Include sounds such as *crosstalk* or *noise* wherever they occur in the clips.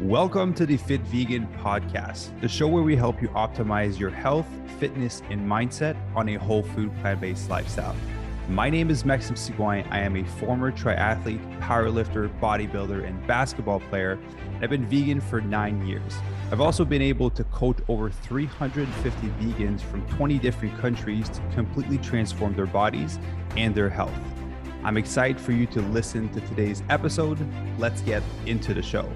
Welcome to the Fit Vegan Podcast, the show where we help you optimize your health, fitness, and mindset on a whole food, plant based lifestyle. My name is Maxime Sigouin. I am a former triathlete, powerlifter, bodybuilder, and basketball player. I've been vegan for nine years. I've also been able to coach over 350 vegans from 20 different countries to completely transform their bodies and their health. I'm excited for you to listen to today's episode. Let's get into the show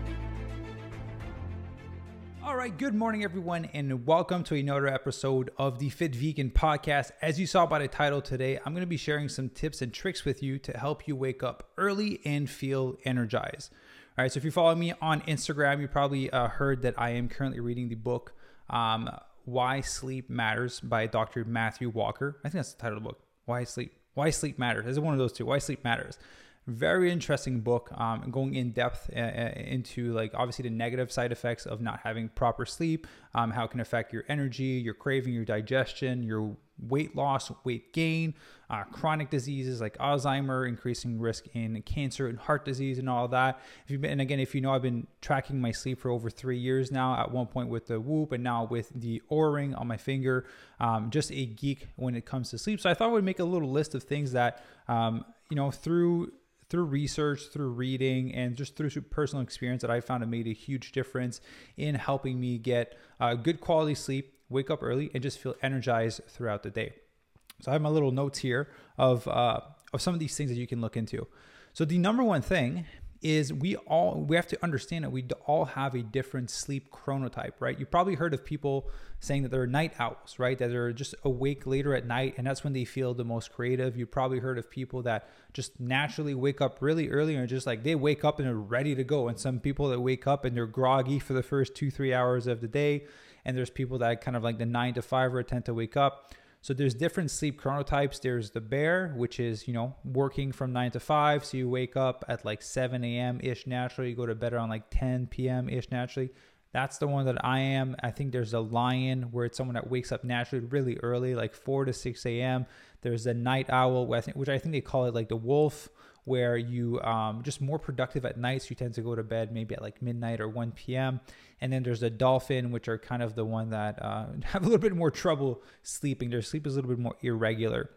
right, good morning, everyone, and welcome to another episode of the Fit Vegan Podcast. As you saw by the title today, I'm going to be sharing some tips and tricks with you to help you wake up early and feel energized. All right, so if you follow me on Instagram, you probably uh, heard that I am currently reading the book um, Why Sleep Matters by Dr. Matthew Walker. I think that's the title of the book. Why Sleep? Why Sleep Matters. Is it one of those two? Why Sleep Matters very interesting book um, going in depth uh, uh, into like obviously the negative side effects of not having proper sleep um, how it can affect your energy your craving your digestion your weight loss weight gain uh, chronic diseases like alzheimer increasing risk in cancer and heart disease and all that. If you've been and again if you know i've been tracking my sleep for over three years now at one point with the whoop and now with the Oura Ring on my finger um, just a geek when it comes to sleep. So i thought i would make a little list of things that um, you know through through research, through reading, and just through personal experience that I found it made a huge difference in helping me get uh, good quality sleep, wake up early, and just feel energized throughout the day. So I have my little notes here of uh, of some of these things that you can look into. So the number one thing is we all we have to understand that we all have a different sleep chronotype, right? You probably heard of people saying that they're night owls, right? That they're just awake later at night and that's when they feel the most creative. You probably heard of people that just naturally wake up really early and just like they wake up and they're ready to go. And some people that wake up and they're groggy for the first two, three hours of the day. And there's people that kind of like the nine to five or tend to wake up so there's different sleep chronotypes. There's the bear, which is, you know, working from 9 to 5. So you wake up at like 7 a.m. ish naturally. You go to bed around like 10 p.m. ish naturally. That's the one that I am. I think there's a lion where it's someone that wakes up naturally really early, like 4 to 6 a.m. There's a night owl, which I think they call it like the wolf, where you um, just more productive at night. So you tend to go to bed maybe at like midnight or 1 p.m. And then there's the dolphin, which are kind of the one that uh, *laughs* have a little bit more trouble sleeping. Their sleep is a little bit more irregular.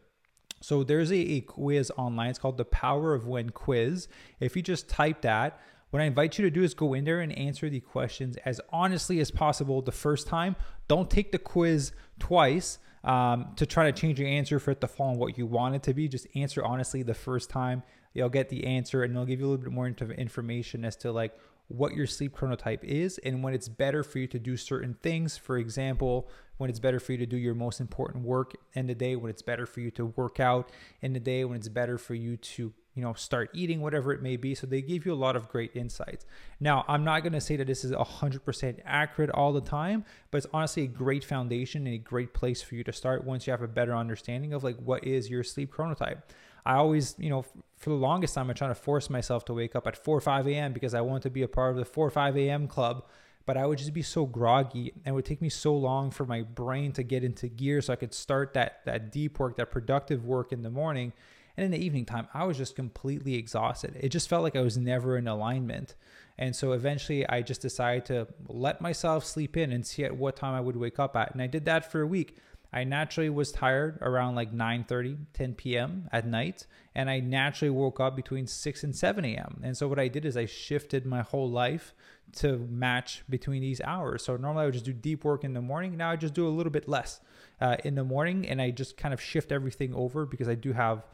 So there's a, a quiz online. It's called the Power of When Quiz. If you just type that, what I invite you to do is go in there and answer the questions as honestly as possible the first time. Don't take the quiz twice um, to try to change your answer for it to fall on what you want it to be. Just answer honestly the first time you'll get the answer and it'll give you a little bit more information as to like what your sleep chronotype is and when it's better for you to do certain things. For example, when it's better for you to do your most important work in the day, when it's better for you to work out in the day, when it's better for you to you know start eating whatever it may be so they give you a lot of great insights now i'm not going to say that this is 100% accurate all the time but it's honestly a great foundation and a great place for you to start once you have a better understanding of like what is your sleep chronotype I always, you know, for the longest time, I'm trying to force myself to wake up at 4 or 5 a.m. because I want to be a part of the 4 or 5 a.m. club. But I would just be so groggy and it would take me so long for my brain to get into gear so I could start that, that deep work, that productive work in the morning. And in the evening time, I was just completely exhausted. It just felt like I was never in alignment. And so eventually I just decided to let myself sleep in and see at what time I would wake up at. And I did that for a week. I naturally was tired around like 9:30, 10 p.m. at night, and I naturally woke up between 6 and 7 a.m. And so what I did is I shifted my whole life to match between these hours. So normally I would just do deep work in the morning. Now I just do a little bit less uh, in the morning, and I just kind of shift everything over because I do have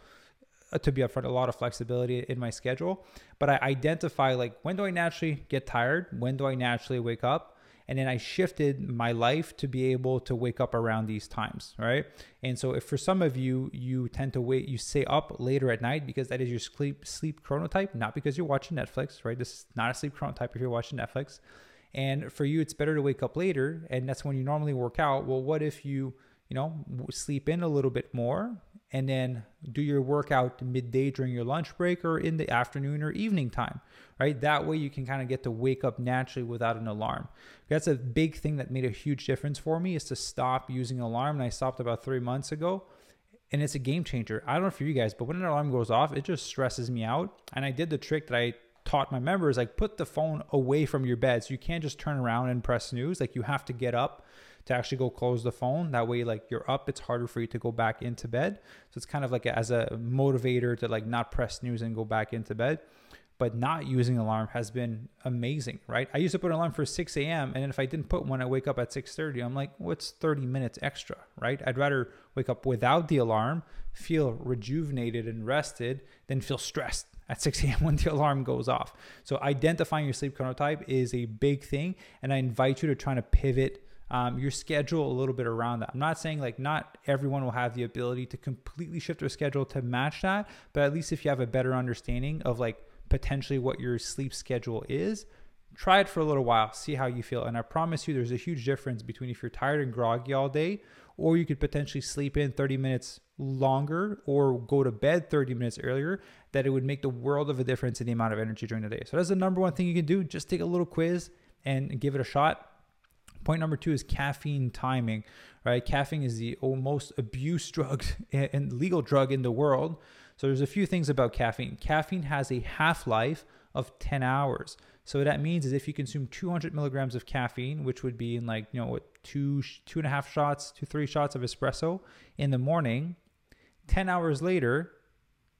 Uh, to be upfront, a lot of flexibility in my schedule. But I identify like when do I naturally get tired? When do I naturally wake up? and then I shifted my life to be able to wake up around these times, right? And so if for some of you you tend to wait you stay up later at night because that is your sleep sleep chronotype, not because you're watching Netflix, right? This is not a sleep chronotype if you're watching Netflix. And for you it's better to wake up later and that's when you normally work out. Well, what if you, you know, sleep in a little bit more and then do your workout midday during your lunch break or in the afternoon or evening time, right? That way you can kind of get to wake up naturally without an alarm. That's a big thing that made a huge difference for me is to stop using alarm. And I stopped about three months ago and it's a game changer. I don't know for you guys, but when an alarm goes off, it just stresses me out. And I did the trick that I taught my members like put the phone away from your bed. So you can't just turn around and press snooze. Like you have to get up to actually go close the phone. That way, like you're up, it's harder for you to go back into bed. So it's kind of like a, as a motivator to like not press snooze and go back into bed. But not using alarm has been amazing, right? I used to put an alarm for 6 a.m. and if I didn't put one, I wake up at 6:30. I'm like, what's 30 minutes extra, right? I'd rather wake up without the alarm, feel rejuvenated and rested, than feel stressed at 6 a.m. when the alarm goes off. So identifying your sleep chronotype is a big thing, and I invite you to try to pivot um, your schedule a little bit around that. I'm not saying like not everyone will have the ability to completely shift their schedule to match that, but at least if you have a better understanding of like potentially what your sleep schedule is, try it for a little while, see how you feel. And I promise you, there's a huge difference between if you're tired and groggy all day, or you could potentially sleep in 30 minutes longer or go to bed 30 minutes earlier, that it would make the world of a difference in the amount of energy during the day. So that's the number one thing you can do. Just take a little quiz and give it a shot. Point number two is caffeine timing, right? Caffeine is the most abused drug *laughs* and legal drug in the world. So there's a few things about caffeine. Caffeine has a half life of 10 hours. So what that means is if you consume 200 milligrams of caffeine, which would be in like you know what two two and a half shots, two three shots of espresso in the morning, 10 hours later,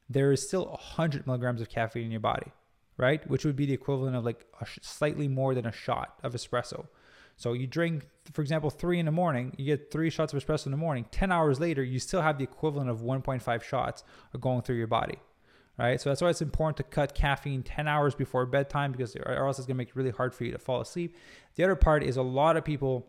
there is still 100 milligrams of caffeine in your body, right? Which would be the equivalent of like sh- slightly more than a shot of espresso. So you drink, for example, three in the morning, you get three shots of espresso in the morning. 10 hours later, you still have the equivalent of 1.5 shots going through your body. Right. So that's why it's important to cut caffeine 10 hours before bedtime because or else it's going to make it really hard for you to fall asleep. The other part is a lot of people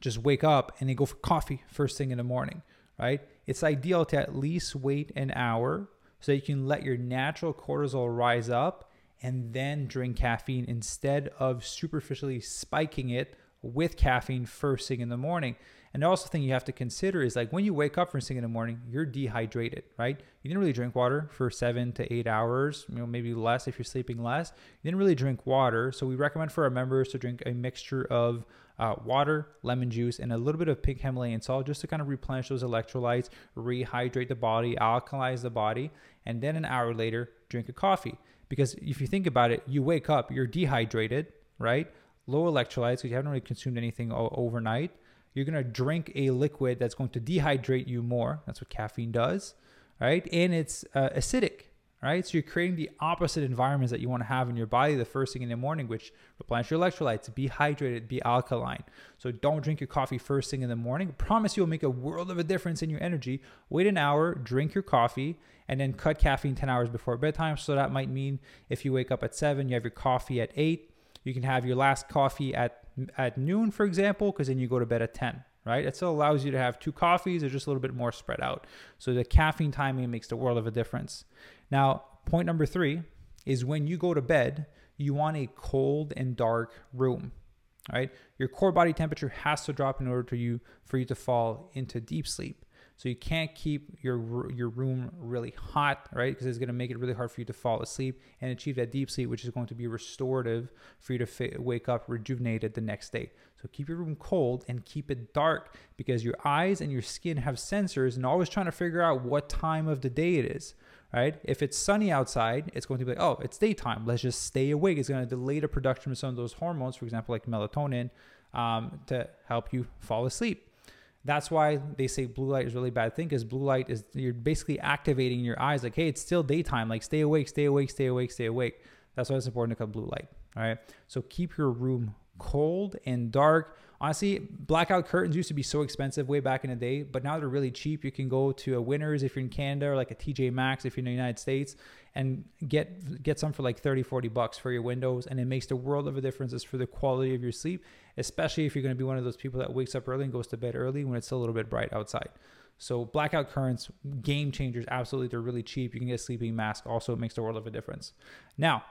just wake up and they go for coffee first thing in the morning. Right. It's ideal to at least wait an hour so you can let your natural cortisol rise up and then drink caffeine instead of superficially spiking it with caffeine first thing in the morning. And also thing you have to consider is like when you wake up first thing in the morning, you're dehydrated, right? You didn't really drink water for seven to eight hours, you know, maybe less if you're sleeping less. You didn't really drink water. So we recommend for our members to drink a mixture of uh, water, lemon juice, and a little bit of pink Himalayan salt just to kind of replenish those electrolytes, rehydrate the body, alkalize the body, and then an hour later, drink a coffee. Because if you think about it, you wake up, you're dehydrated, right? Low electrolytes because you haven't really consumed anything overnight. You're going to drink a liquid that's going to dehydrate you more. That's what caffeine does, right? And it's uh, acidic, right? So you're creating the opposite environments that you want to have in your body the first thing in the morning, which replenish your electrolytes, be hydrated, be alkaline. So don't drink your coffee first thing in the morning. I promise you'll make a world of a difference in your energy. Wait an hour, drink your coffee, and then cut caffeine 10 hours before bedtime. So that might mean if you wake up at 7, you have your coffee at 8 you can have your last coffee at at noon, for example, because then you go to bed at 10, right? It still allows you to have two coffees, they're just a little bit more spread out. So the caffeine timing makes the world of a difference. Now, point number three is when you go to bed, you want a cold and dark room. Right? Your core body temperature has to drop in order to you for you to fall into deep sleep. So you can't keep your your room really hot, right? Because it's going to make it really hard for you to fall asleep and achieve that deep sleep, which is going to be restorative for you to wake up rejuvenated the next day. So keep your room cold and keep it dark because your eyes and your skin have sensors and always trying to figure out what time of the day it is. Right? If it's sunny outside, it's going to be like, oh, it's daytime. Let's just stay awake. It's going to delay the production of some of those hormones, for example, like melatonin, um, to help you fall asleep. That's why they say blue light is really bad thing because blue light is you're basically activating your eyes like, hey, it's still daytime. Like stay awake, stay awake, stay awake, stay awake. That's why it's important to cut blue light. All right. So keep your room cold and dark. Honestly, blackout curtains used to be so expensive way back in the day, but now they're really cheap. You can go to a Winners if you're in Canada or like a TJ Maxx if you're in the United States and get get some for like 30, 40 bucks for your windows. And it makes the world of a difference for the quality of your sleep, especially if you're going to be one of those people that wakes up early and goes to bed early when it's a little bit bright outside. So blackout curtains, game changers, absolutely. They're really cheap. You can get a sleeping mask. Also, it makes the world of a difference. Now,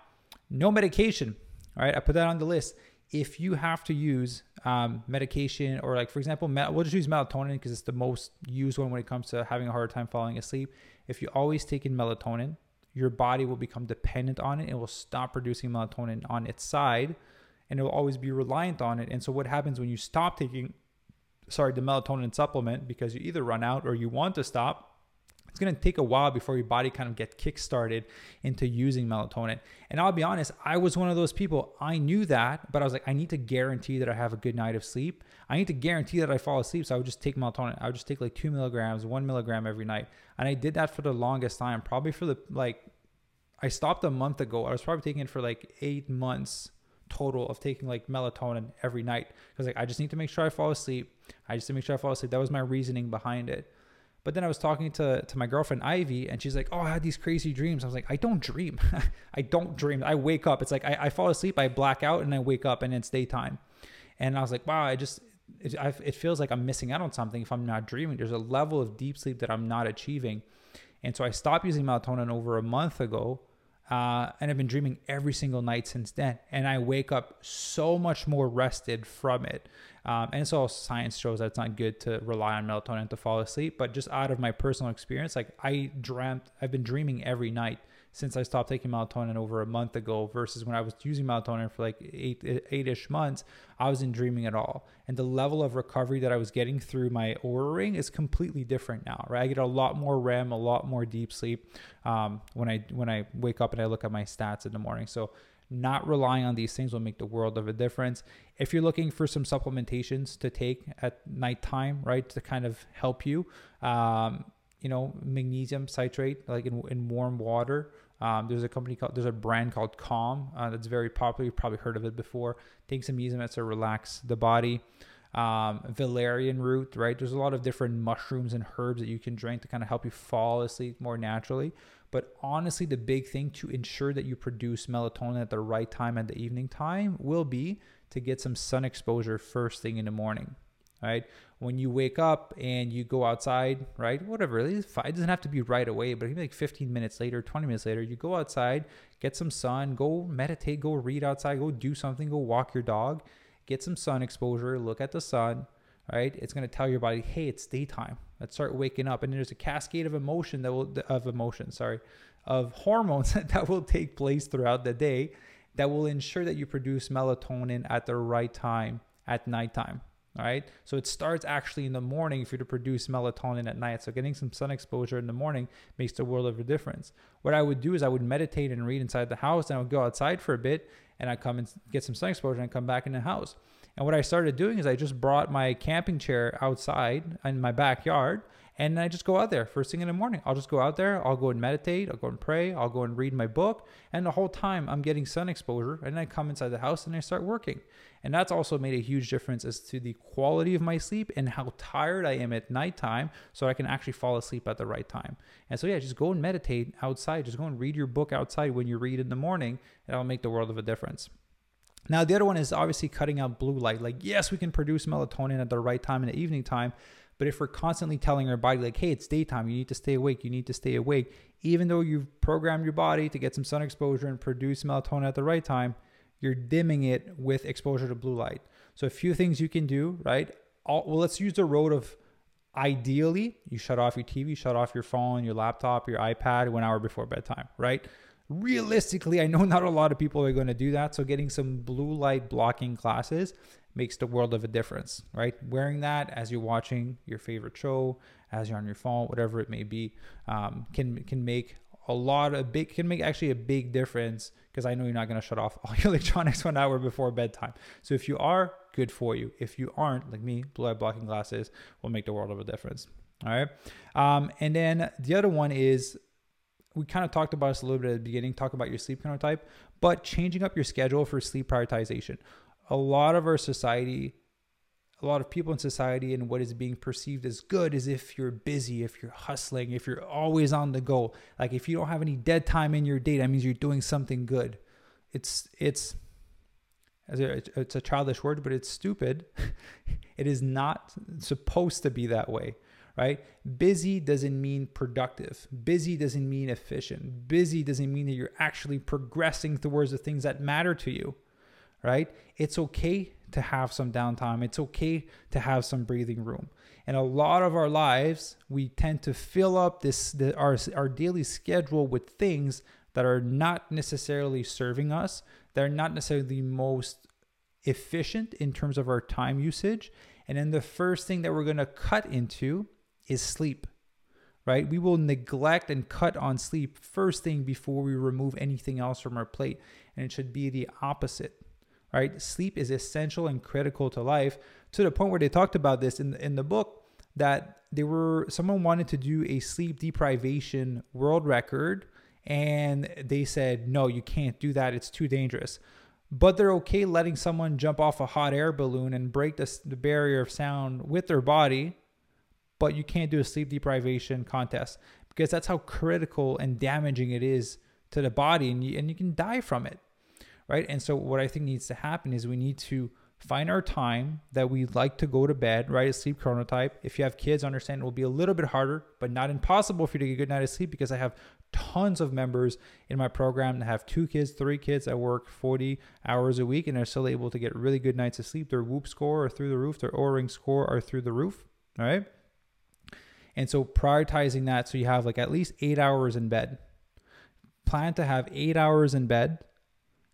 no medication. All right, I put that on the list. If you have to use um, medication, or like for example, we'll just use melatonin because it's the most used one when it comes to having a hard time falling asleep. If you always take in melatonin, your body will become dependent on it. It will stop producing melatonin on its side, and it will always be reliant on it. And so, what happens when you stop taking, sorry, the melatonin supplement because you either run out or you want to stop? it's going to take a while before your body kind of get kick-started into using melatonin. And I'll be honest, I was one of those people. I knew that, but I was like, I need to guarantee that I have a good night of sleep. I need to guarantee that I fall asleep. So I would just take melatonin. I would just take like two milligrams, one milligram every night. And I did that for the longest time, probably for the like, I stopped a month ago. I was probably taking it for like eight months total of taking like melatonin every night because like I just need to make sure I fall asleep. I just need to make sure I fall asleep. That was my reasoning behind it. But then I was talking to, to my girlfriend Ivy, and she's like, "Oh, I had these crazy dreams." I was like, "I don't dream. *laughs* I don't dream. I wake up. It's like I, I fall asleep, I black out, and I wake up, and it's daytime." And I was like, "Wow, I just it, I, it feels like I'm missing out on something if I'm not dreaming. There's a level of deep sleep that I'm not achieving." And so I stopped using melatonin over a month ago, uh, and I've been dreaming every single night since then. And I wake up so much more rested from it. Um, and so science shows that it's not good to rely on melatonin to fall asleep. But just out of my personal experience, like I dreamt, I've been dreaming every night since I stopped taking melatonin over a month ago versus when I was using melatonin for like eight eight-ish months, I wasn't dreaming at all. And the level of recovery that I was getting through my Oura ring is completely different now, right? I get a lot more REM, a lot more deep sleep um, when I when I wake up and I look at my stats in the morning. So not relying on these things will make the world of a difference. If you're looking for some supplementations to take at nighttime, right, to kind of help you, um, you know, magnesium citrate, like in, in warm water. Um, there's a company called, there's a brand called Calm uh, that's very popular. You've probably heard of it before. Take some magnesium to relax the body. Um, valerian root, right? There's a lot of different mushrooms and herbs that you can drink to kind of help you fall asleep more naturally. But honestly, the big thing to ensure that you produce melatonin at the right time at the evening time will be to get some sun exposure first thing in the morning right? When you wake up and you go outside, right? Whatever, it doesn't have to be right away, but maybe like 15 minutes later, 20 minutes later, you go outside, get some sun, go meditate, go read outside, go do something, go walk your dog, get some sun exposure, look at the sun, right? It's going to tell your body, hey, it's daytime. Let's start waking up. And there's a cascade of emotion that will, of emotion, sorry, of hormones *laughs* that will take place throughout the day that will ensure that you produce melatonin at the right time at nighttime. Right. So it starts actually in the morning for you're to produce melatonin at night. So getting some sun exposure in the morning makes the world of a difference. What I would do is I would meditate and read inside the house and I would go outside for a bit and I'd come and get some sun exposure and come back in the house. And what I started doing is I just brought my camping chair outside in my backyard and I just go out there first thing in the morning. I'll just go out there, I'll go and meditate, I'll go and pray, I'll go and read my book, and the whole time I'm getting sun exposure. And I come inside the house and I start working. And that's also made a huge difference as to the quality of my sleep and how tired I am at nighttime so I can actually fall asleep at the right time. And so, yeah, just go and meditate outside. Just go and read your book outside when you read in the morning, and it'll make the world of a difference. Now, the other one is obviously cutting out blue light. Like, yes, we can produce melatonin at the right time in the evening time, but if we're constantly telling our body, like, hey, it's daytime, you need to stay awake, you need to stay awake, even though you've programmed your body to get some sun exposure and produce melatonin at the right time, you're dimming it with exposure to blue light. So, a few things you can do, right? All, well, let's use the road of ideally, you shut off your TV, shut off your phone, your laptop, your iPad one hour before bedtime, right? Realistically, I know not a lot of people are going to do that. So, getting some blue light blocking glasses makes the world of a difference, right? Wearing that as you're watching your favorite show, as you're on your phone, whatever it may be, um, can can make a lot of big can make actually a big difference because I know you're not going to shut off *laughs* all your electronics one hour before bedtime. So if you are, good for you. If you aren't, like me, blue light blocking glasses will make the world of a difference. All right. Um, and then the other one is we kind of talked about this a little bit at the beginning, talk about your sleep chronotype, but changing up your schedule for sleep prioritization a lot of our society, a lot of people in society, and what is being perceived as good is if you're busy, if you're hustling, if you're always on the go. Like if you don't have any dead time in your day, that means you're doing something good. It's it's it's a childish word, but it's stupid. *laughs* it is not supposed to be that way, right? Busy doesn't mean productive. Busy doesn't mean efficient. Busy doesn't mean that you're actually progressing towards the things that matter to you right? It's okay to have some downtime. It's okay to have some breathing room. And a lot of our lives, we tend to fill up this the, our our daily schedule with things that are not necessarily serving us. They're not necessarily the most efficient in terms of our time usage. And then the first thing that we're going to cut into is sleep. right? We will neglect and cut on sleep first thing before we remove anything else from our plate. And it should be the opposite, right? Sleep is essential and critical to life to the point where they talked about this in the, in the book that they were someone wanted to do a sleep deprivation world record and they said no you can't do that. It's too dangerous. But they're okay letting someone jump off a hot air balloon and break the, the barrier of sound with their body but you can't do a sleep deprivation contest because that's how critical and damaging it is to the body and you, and you can die from it right and so what i think needs to happen is we need to find our time that we like to go to bed, right? A sleep chronotype. If you have kids, understand it will be a little bit harder, but not impossible for you to get a good night of sleep because I have tons of members in my program that have two kids, three kids that work 40 hours a week and are still able to get really good nights of sleep. Their whoop score are through the roof, their Oura ring score are through the roof. All right. And so prioritizing that so you have like at least eight hours in bed. Plan to have eight hours in bed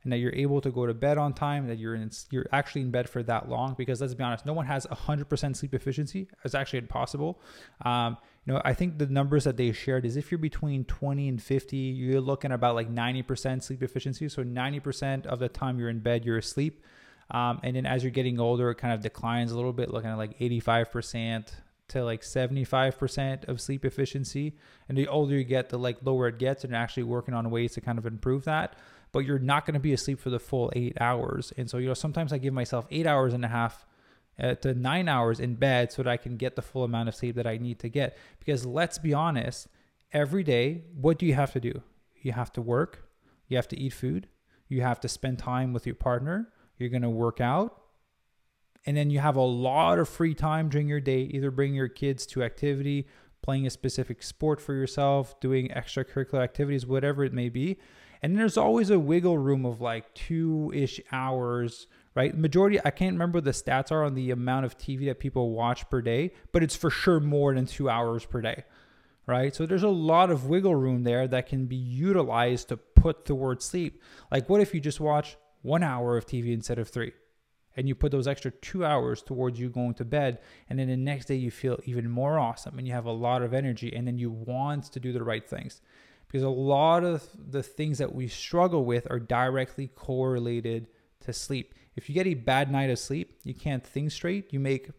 and that you're able to go to bed on time, that you're in, you're actually in bed for that long. Because let's be honest, no one has 100% sleep efficiency. It's actually impossible. Um, you know, I think the numbers that they shared is if you're between 20 and 50, you're looking about like 90% sleep efficiency. So 90% of the time you're in bed, you're asleep. Um, and then as you're getting older, it kind of declines a little bit, looking at like 85% to like 75% of sleep efficiency. And the older you get, the like lower it gets, and actually working on ways to kind of improve that but you're not going to be asleep for the full eight hours. And so, you know, sometimes I give myself eight hours and a half uh, to nine hours in bed so that I can get the full amount of sleep that I need to get. Because let's be honest, every day, what do you have to do? You have to work, you have to eat food, you have to spend time with your partner, you're going to work out. And then you have a lot of free time during your day, either bring your kids to activity, playing a specific sport for yourself, doing extracurricular activities, whatever it may be. And there's always a wiggle room of like two ish hours, right? Majority, I can't remember the stats are on the amount of TV that people watch per day, but it's for sure more than two hours per day, right? So there's a lot of wiggle room there that can be utilized to put the word sleep. Like, what if you just watch one hour of TV instead of three? and you put those extra two hours towards you going to bed and then the next day you feel even more awesome and you have a lot of energy and then you want to do the right things because a lot of the things that we struggle with are directly correlated to sleep. If you get a bad night of sleep, you can't think straight, you make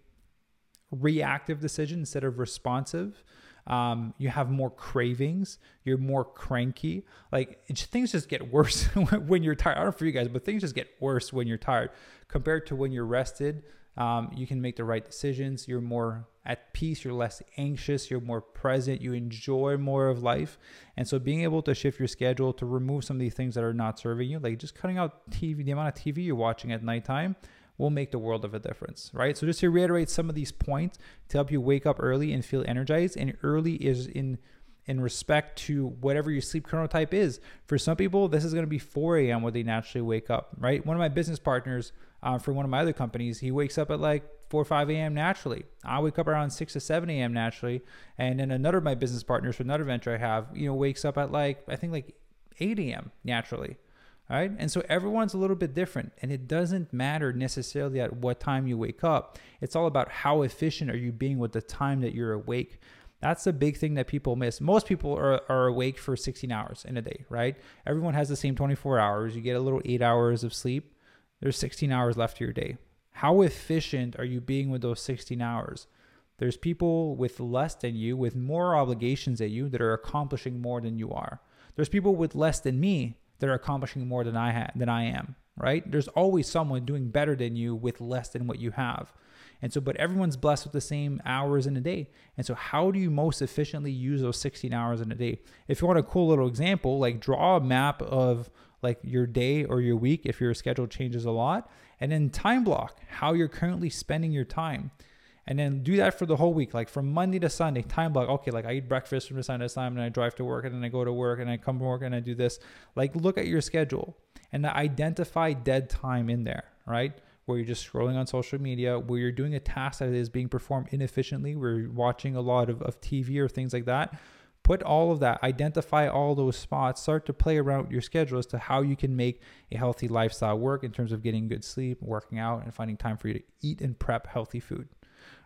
reactive decisions instead of responsive. Um, you have more cravings, you're more cranky. Like things just get worse *laughs* when you're tired. I don't know for you guys, but things just get worse when you're tired compared to when you're rested. Um, you can make the right decisions. You're more at peace, you're less anxious, you're more present, you enjoy more of life. And so being able to shift your schedule to remove some of these things that are not serving you, like just cutting out TV, the amount of TV you're watching at nighttime will make the world of a difference, right? So just to reiterate some of these points to help you wake up early and feel energized. And early is in in respect to whatever your sleep chronotype is. For some people, this is going to be 4 a.m. when they naturally wake up, right? One of my business partners uh, for one of my other companies, he wakes up at like 4 or 5 a.m. naturally. I wake up around 6 to 7 a.m. naturally. And then another of my business partners for another venture I have, you know, wakes up at like, I think like 8 a.m. naturally. All right. And so everyone's a little bit different. And it doesn't matter necessarily at what time you wake up. It's all about how efficient are you being with the time that you're awake. That's the big thing that people miss. Most people are, are awake for 16 hours in a day, right? Everyone has the same 24 hours. You get a little eight hours of sleep. There's 16 hours left to your day. How efficient are you being with those 16 hours? There's people with less than you, with more obligations than you, that are accomplishing more than you are. There's people with less than me that are accomplishing more than I ha- than I am. Right? There's always someone doing better than you with less than what you have. And so, but everyone's blessed with the same hours in a day. And so, how do you most efficiently use those 16 hours in a day? If you want a cool little example, like draw a map of like your day or your week if your schedule changes a lot, and then time block how you're currently spending your time. And then do that for the whole week, like from Monday to Sunday, time block. Okay, like I eat breakfast from this time to this time, and I drive to work, and then I go to work, and I come to work, and I do this. Like, look at your schedule and identify dead time in there, right? Where you're just scrolling on social media, where you're doing a task that is being performed inefficiently, where you're watching a lot of, of TV or things like that put all of that, identify all those spots, start to play around with your schedule as to how you can make a healthy lifestyle work in terms of getting good sleep, working out, and finding time for you to eat and prep healthy food.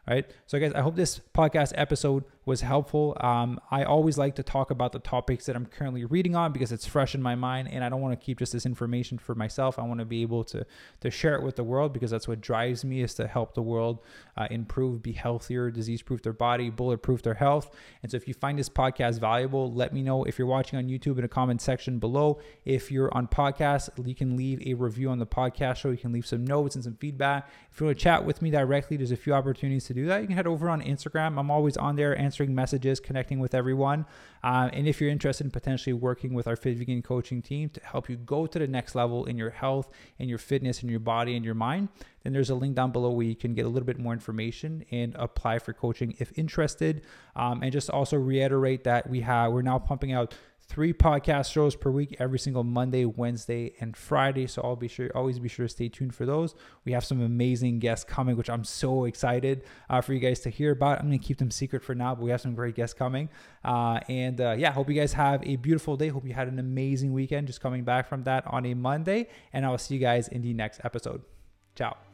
Right? So, guys, I hope this podcast episode was helpful. Um, I always like to talk about the topics that I'm currently reading on because it's fresh in my mind, and I don't want to keep just this information for myself. I want to be able to to share it with the world because that's what drives me is to help the world uh, improve, be healthier, disease-proof their body, bulletproof their health. And so, if you find this podcast valuable, let me know. If you're watching on YouTube in a comment section below, if you're on podcast, you can leave a review on the podcast show. You can leave some notes and some feedback. If you want to chat with me directly, there's a few opportunities do that. You can head over on Instagram. I'm always on there answering messages, connecting with everyone. Uh, and if you're interested in potentially working with our Fit Vegan coaching team to help you go to the next level in your health and your fitness and your body and your mind, then there's a link down below where you can get a little bit more information and apply for coaching if interested. Um, and just also reiterate that we have we're now pumping out three podcast shows per week every single Monday, Wednesday, and Friday. So I'll be sure, always be sure to stay tuned for those. We have some amazing guests coming, which I'm so excited uh, for you guys to hear about. I'm going to keep them secret for now, but we have some great guests coming. Uh, and uh, yeah, hope you guys have a beautiful day. Hope you had an amazing weekend just coming back from that on a Monday. And I will see you guys in the next episode. Ciao.